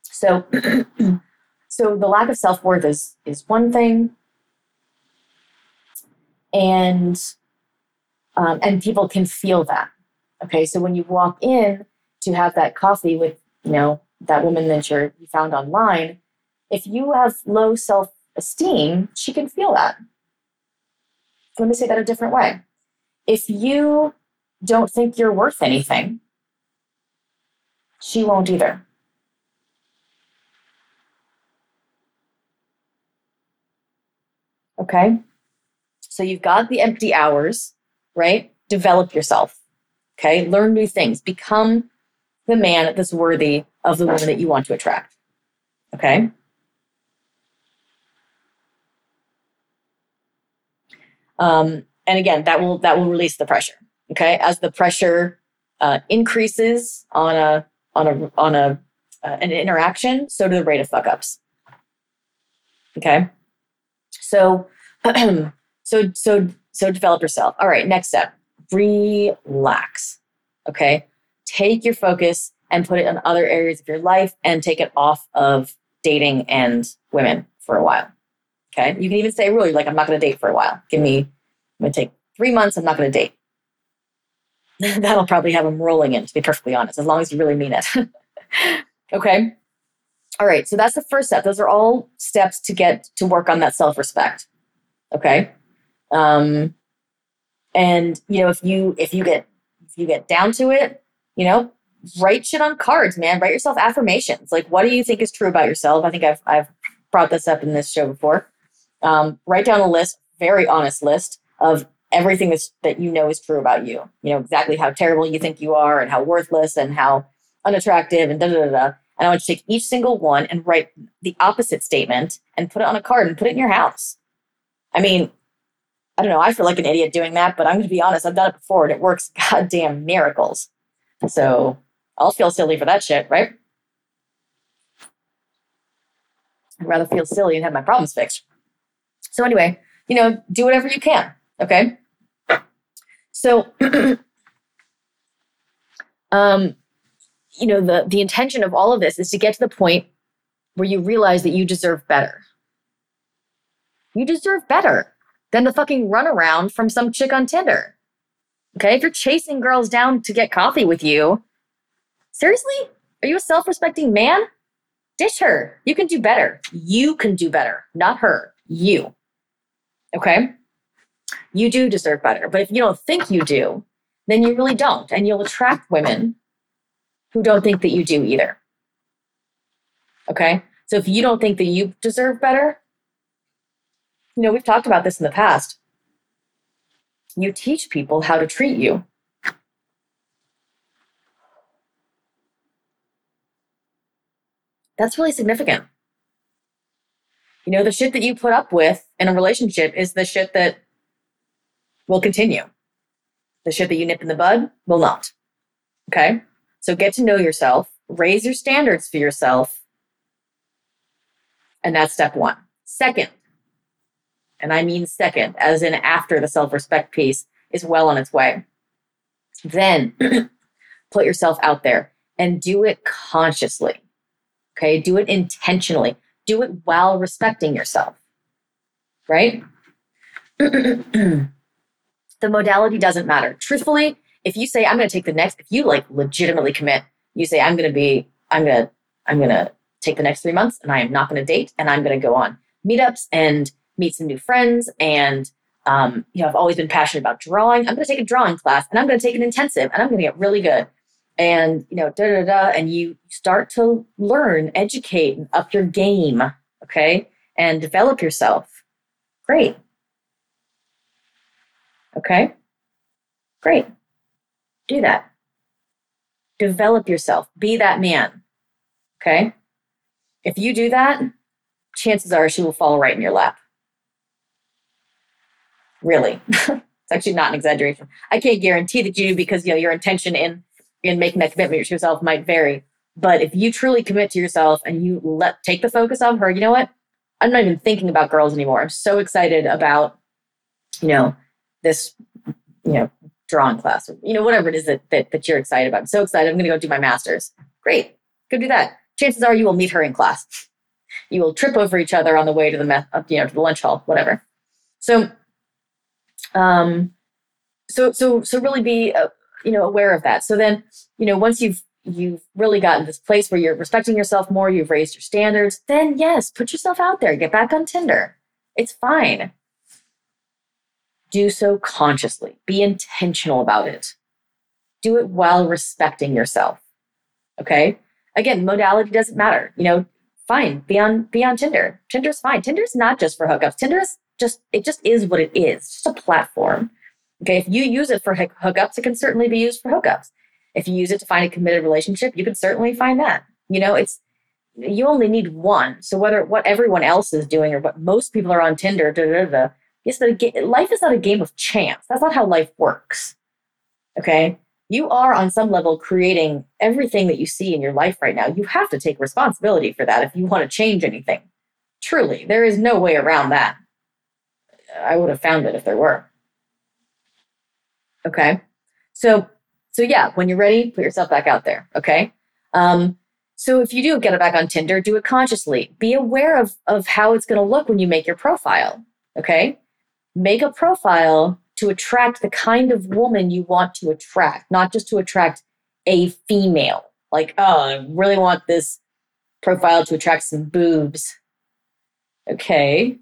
So, [CLEARS THROAT] so the lack of self worth is is one thing, and um, and people can feel that. Okay, so when you walk in to have that coffee with you know that woman that you're, you found online, if you have low self esteem, she can feel that. Let me say that a different way. If you don't think you're worth anything, she won't either. Okay. So you've got the empty hours, right? Develop yourself. Okay. Learn new things. Become the man that's worthy of the woman that you want to attract. Okay. Um, and again, that will that will release the pressure. Okay. As the pressure uh, increases on a on a on a uh, an interaction, so do the rate of fuck ups. Okay, so [CLEARS THROAT] so so so develop yourself. All right, next step: relax. Okay, take your focus and put it in other areas of your life, and take it off of dating and women for a while. Okay, you can even say really like I'm not going to date for a while. Give me, I'm going to take three months. I'm not going to date. [LAUGHS] that'll probably have them rolling in, to be perfectly honest, as long as you really mean it. [LAUGHS] okay. All right. So that's the first step. Those are all steps to get to work on that self respect. Okay. Um, and you know, if you if you get if you get down to it, you know, write shit on cards, man. Write yourself affirmations. Like, what do you think is true about yourself? I think I've I've brought this up in this show before. Um, write down a list, very honest list of everything that's, that you know is true about you. You know exactly how terrible you think you are and how worthless and how unattractive and da da da da. And I want you to take each single one and write the opposite statement and put it on a card and put it in your house. I mean, I don't know. I feel like an idiot doing that, but I'm going to be honest. I've done it before and it works [LAUGHS] goddamn miracles. So I'll feel silly for that shit, right? I'd rather feel silly and have my problems fixed. So anyway, you know, do whatever you can. Okay. So, [CLEARS THROAT] um, you know, the the intention of all of this is to get to the point where you realize that you deserve better. You deserve better than the fucking runaround from some chick on Tinder. Okay, if you're chasing girls down to get coffee with you, seriously, are you a self-respecting man? Ditch her. You can do better. You can do better, not her. You. Okay you do deserve better. But if you don't think you do, then you really don't. And you'll attract women who don't think that you do either. Okay. So if you don't think that you deserve better, you know, we've talked about this in the past. You teach people how to treat you. That's really significant. You know, the shit that you put up with in a relationship is the shit that will continue. The shit that you nip in the bud will not. Okay. So get to know yourself, raise your standards for yourself. And that's step one. Second, and I mean second, as in after the self respect piece is well on its way, then [CLEARS THROAT] put yourself out there and do it consciously. Okay. Do it intentionally. Do it while respecting yourself. Right? [CLEARS THROAT] the modality doesn't matter. Truthfully, if you say I'm going to take the next, if you like legitimately commit, you say I'm going to be, I'm going to, I'm going to take the next three months and I am not going to date and I'm going to go on meetups and meet some new friends and um, you know, I've always been passionate about drawing. I'm going to take a drawing class and I'm going to take an intensive and I'm going to get really good. And, you know, da da da. And you start to learn, educate, and up your game. Okay. And develop yourself. Great. Okay. Great. Do that. Develop yourself. Be that man. Okay. If you do that, chances are she will fall right in your lap. Really. [LAUGHS] it's actually not an exaggeration. I can't guarantee that you do because you know your intention in in making that commitment to yourself might vary. But if you truly commit to yourself and you let take the focus off her, you know what? I'm not even thinking about girls anymore. I'm so excited about, you know, this, you know, drawing class or, you know, whatever it is that, that, that you're excited about. I'm so excited. I'm going to go do my master's. Great. Go do that. Chances are you will meet her in class. You will trip over each other on the way to the, meth, you know, to the lunch hall, whatever. So um, so so so really be uh, you know aware of that. So then you know once you've you've really gotten this place where you're respecting yourself more, you've raised your standards, then yes, put yourself out there. Get back on Tinder. It's fine. Do so consciously. Be intentional about it. Do it while respecting yourself. Okay? Again, modality doesn't matter. You know, fine. Be on be on Tinder. Tinder's fine. Tinder's not just for hookups. Tinder is just it just is what it is. It's just a platform. Okay, if you use it for hookups, it can certainly be used for hookups. If you use it to find a committed relationship, you can certainly find that. You know, it's you only need one. So whether what everyone else is doing or what most people are on Tinder, da, da, da, yes, but life is not a game of chance. That's not how life works. Okay, you are on some level creating everything that you see in your life right now. You have to take responsibility for that if you want to change anything. Truly, there is no way around that. I would have found it if there were. Okay. So, so yeah, when you're ready, put yourself back out there. Okay. Um, so if you do get it back on Tinder, do it consciously. Be aware of, of how it's going to look when you make your profile. Okay. Make a profile to attract the kind of woman you want to attract, not just to attract a female. Like, oh, I really want this profile to attract some boobs. Okay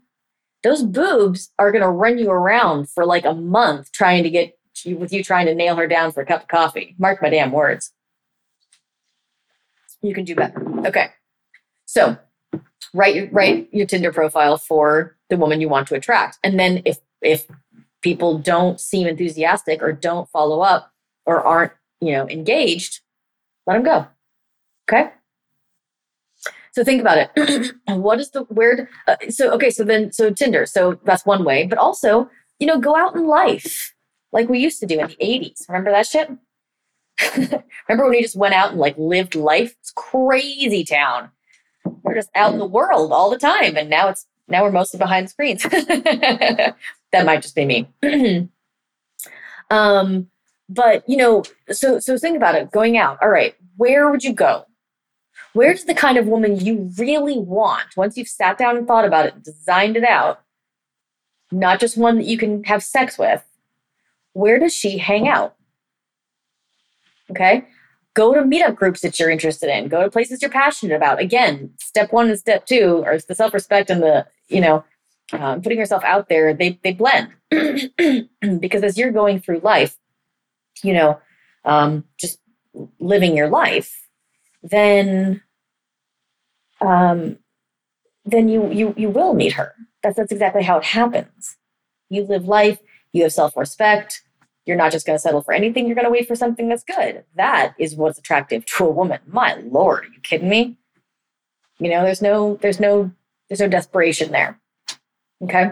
those boobs are going to run you around for like a month trying to get with you trying to nail her down for a cup of coffee. Mark my damn words. You can do better. Okay. So write write your Tinder profile for the woman you want to attract. And then if if people don't seem enthusiastic or don't follow up or aren't, you know, engaged, let them go. Okay? So think about it. [CLEARS THROAT] what is the where? Uh, so okay, so then so Tinder. So that's one way, but also you know go out in life like we used to do in the '80s. Remember that shit? [LAUGHS] Remember when we just went out and like lived life? It's crazy town. We're just out in the world all the time, and now it's now we're mostly behind screens. [LAUGHS] that might just be me. [CLEARS THROAT] um, but you know, so so think about it. Going out. All right, where would you go? Where's the kind of woman you really want once you've sat down and thought about it, designed it out? Not just one that you can have sex with. Where does she hang out? Okay. Go to meetup groups that you're interested in. Go to places you're passionate about. Again, step one and step two are the self respect and the, you know, um, putting yourself out there, they, they blend. [CLEARS THROAT] because as you're going through life, you know, um, just living your life, then um, then you you you will meet her. That's that's exactly how it happens. You live life, you have self-respect. You're not just going to settle for anything. You're going to wait for something that's good. That is what's attractive to a woman. My lord, are you kidding me? You know, there's no there's no there's no desperation there. Okay?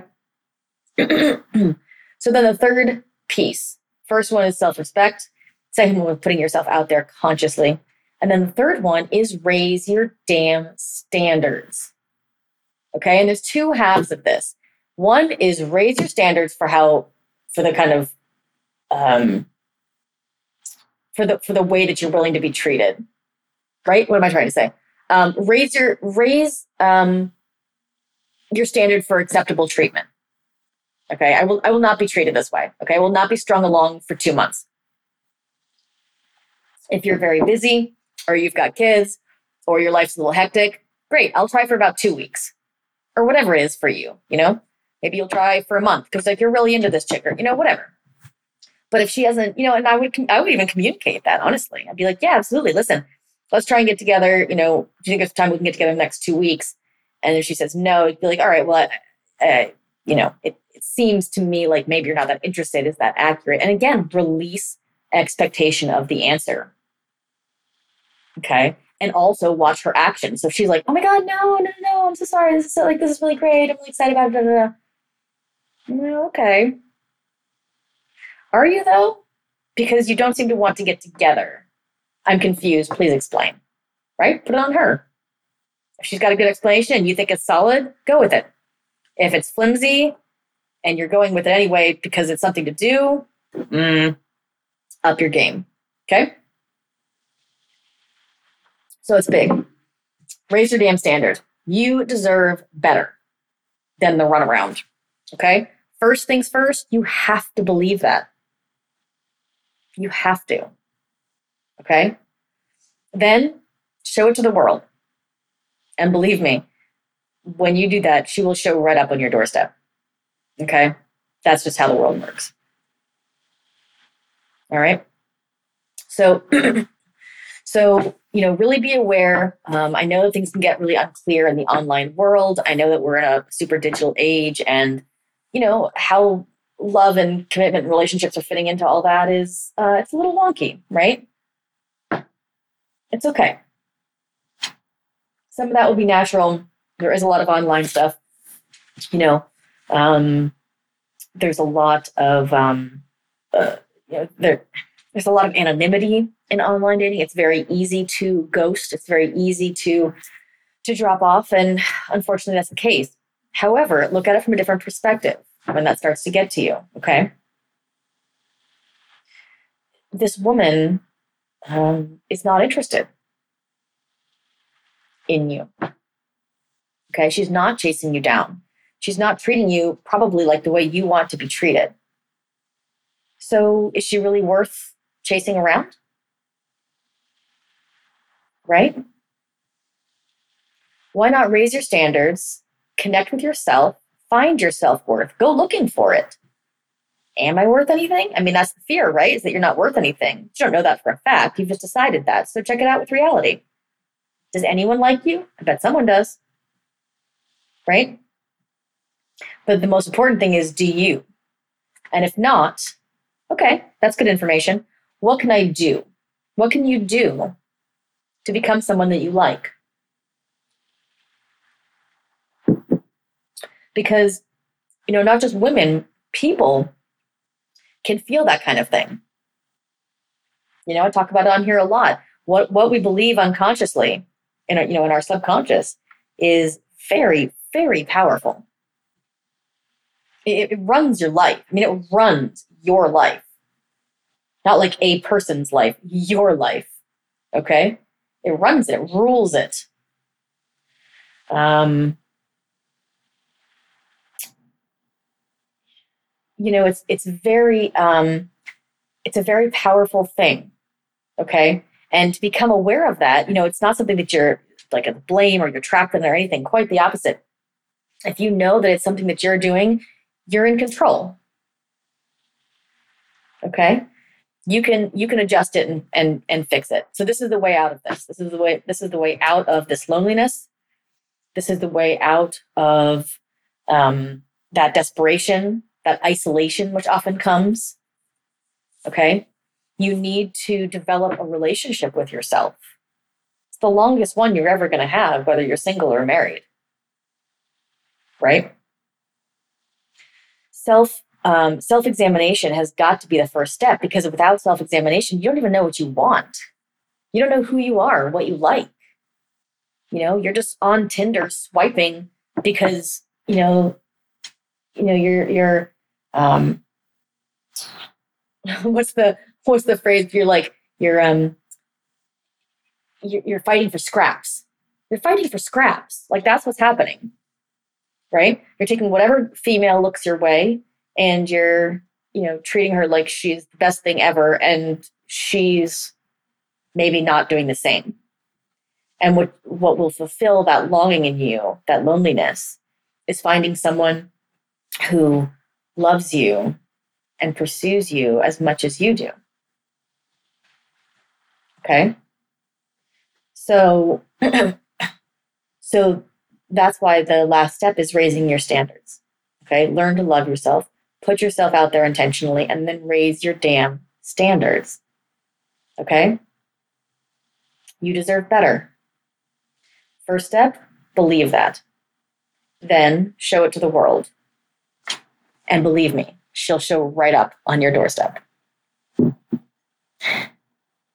[CLEARS THROAT] so then the third piece. First one is self-respect. Second one is putting yourself out there consciously. And then the third one is raise your damn standards. Okay. And there's two halves of this. One is raise your standards for how, for the kind of, um, for the for the way that you're willing to be treated, right? What am I trying to say? Um, raise your raise um, your standard for acceptable treatment. Okay, I will I will not be treated this way. Okay, I will not be strung along for two months. If you're very busy, or you've got kids or your life's a little hectic, great. I'll try for about two weeks or whatever it is for you, you know? Maybe you'll try for a month because like you're really into this chick or you know whatever. But if she hasn't, you know, and I would I would even communicate that honestly. I'd be like, yeah, absolutely. Listen, let's try and get together. You know, do you think it's time we can get together in the next two weeks? And if she says no, it'd be like, all right, well, uh, you know, it, it seems to me like maybe you're not that interested. Is that accurate? And again, release expectation of the answer. Okay. And also watch her actions. So if she's like, oh my God, no, no, no, I'm so sorry. This is so, like, this is really great. I'm really excited about it. Okay. Are you though? Because you don't seem to want to get together. I'm confused. Please explain. Right? Put it on her. If she's got a good explanation and you think it's solid, go with it. If it's flimsy and you're going with it anyway because it's something to do, mm, up your game. Okay? So it's big. Raise your damn standard. You deserve better than the runaround. Okay? First things first, you have to believe that. You have to. Okay? Then show it to the world. And believe me, when you do that, she will show right up on your doorstep. Okay? That's just how the world works. All right? So, [CLEARS THROAT] so you know, really be aware. Um, I know things can get really unclear in the online world. I know that we're in a super digital age, and you know how love and commitment and relationships are fitting into all that is uh, it's a little wonky, right? It's okay. Some of that will be natural. There is a lot of online stuff. You know, um, there's a lot of um, uh, you know, there there's a lot of anonymity in online dating. It's very easy to ghost. It's very easy to to drop off, and unfortunately, that's the case. However, look at it from a different perspective when that starts to get to you. Okay, this woman um, is not interested in you. Okay, she's not chasing you down. She's not treating you probably like the way you want to be treated. So, is she really worth chasing around? Right? Why not raise your standards, connect with yourself, find your self worth, go looking for it? Am I worth anything? I mean, that's the fear, right? Is that you're not worth anything. You don't know that for a fact. You've just decided that. So check it out with reality. Does anyone like you? I bet someone does. Right? But the most important thing is do you? And if not, okay, that's good information. What can I do? What can you do to become someone that you like? Because, you know, not just women, people can feel that kind of thing. You know, I talk about it on here a lot. What what we believe unconsciously in our, you know, in our subconscious is very, very powerful. It, it runs your life. I mean, it runs your life not like a person's life, your life. Okay? It runs it, it rules it. Um, you know, it's it's very um, it's a very powerful thing. Okay, and to become aware of that, you know, it's not something that you're like a blame or you're trapped in or anything. Quite the opposite. If you know that it's something that you're doing, you're in control. Okay you can you can adjust it and and and fix it so this is the way out of this this is the way this is the way out of this loneliness this is the way out of um, that desperation that isolation which often comes okay you need to develop a relationship with yourself it's the longest one you're ever going to have whether you're single or married right self um, self examination has got to be the first step because without self examination, you don't even know what you want. You don't know who you are, what you like. You know, you're just on Tinder swiping because you know, you know, you're you're um, [LAUGHS] what's the what's the phrase? You're like you're um, you're, fighting for scraps. You're fighting for scraps. Like that's what's happening, right? You're taking whatever female looks your way and you're you know treating her like she's the best thing ever and she's maybe not doing the same and what what will fulfill that longing in you that loneliness is finding someone who loves you and pursues you as much as you do. Okay? So [CLEARS THROAT] so that's why the last step is raising your standards. Okay? Learn to love yourself, put yourself out there intentionally and then raise your damn standards. Okay? You deserve better. First step, believe that. Then show it to the world. And believe me, she'll show right up on your doorstep.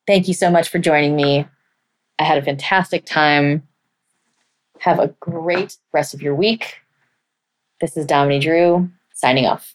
Thank you so much for joining me. I had a fantastic time. Have a great rest of your week. This is Dominey Drew signing off.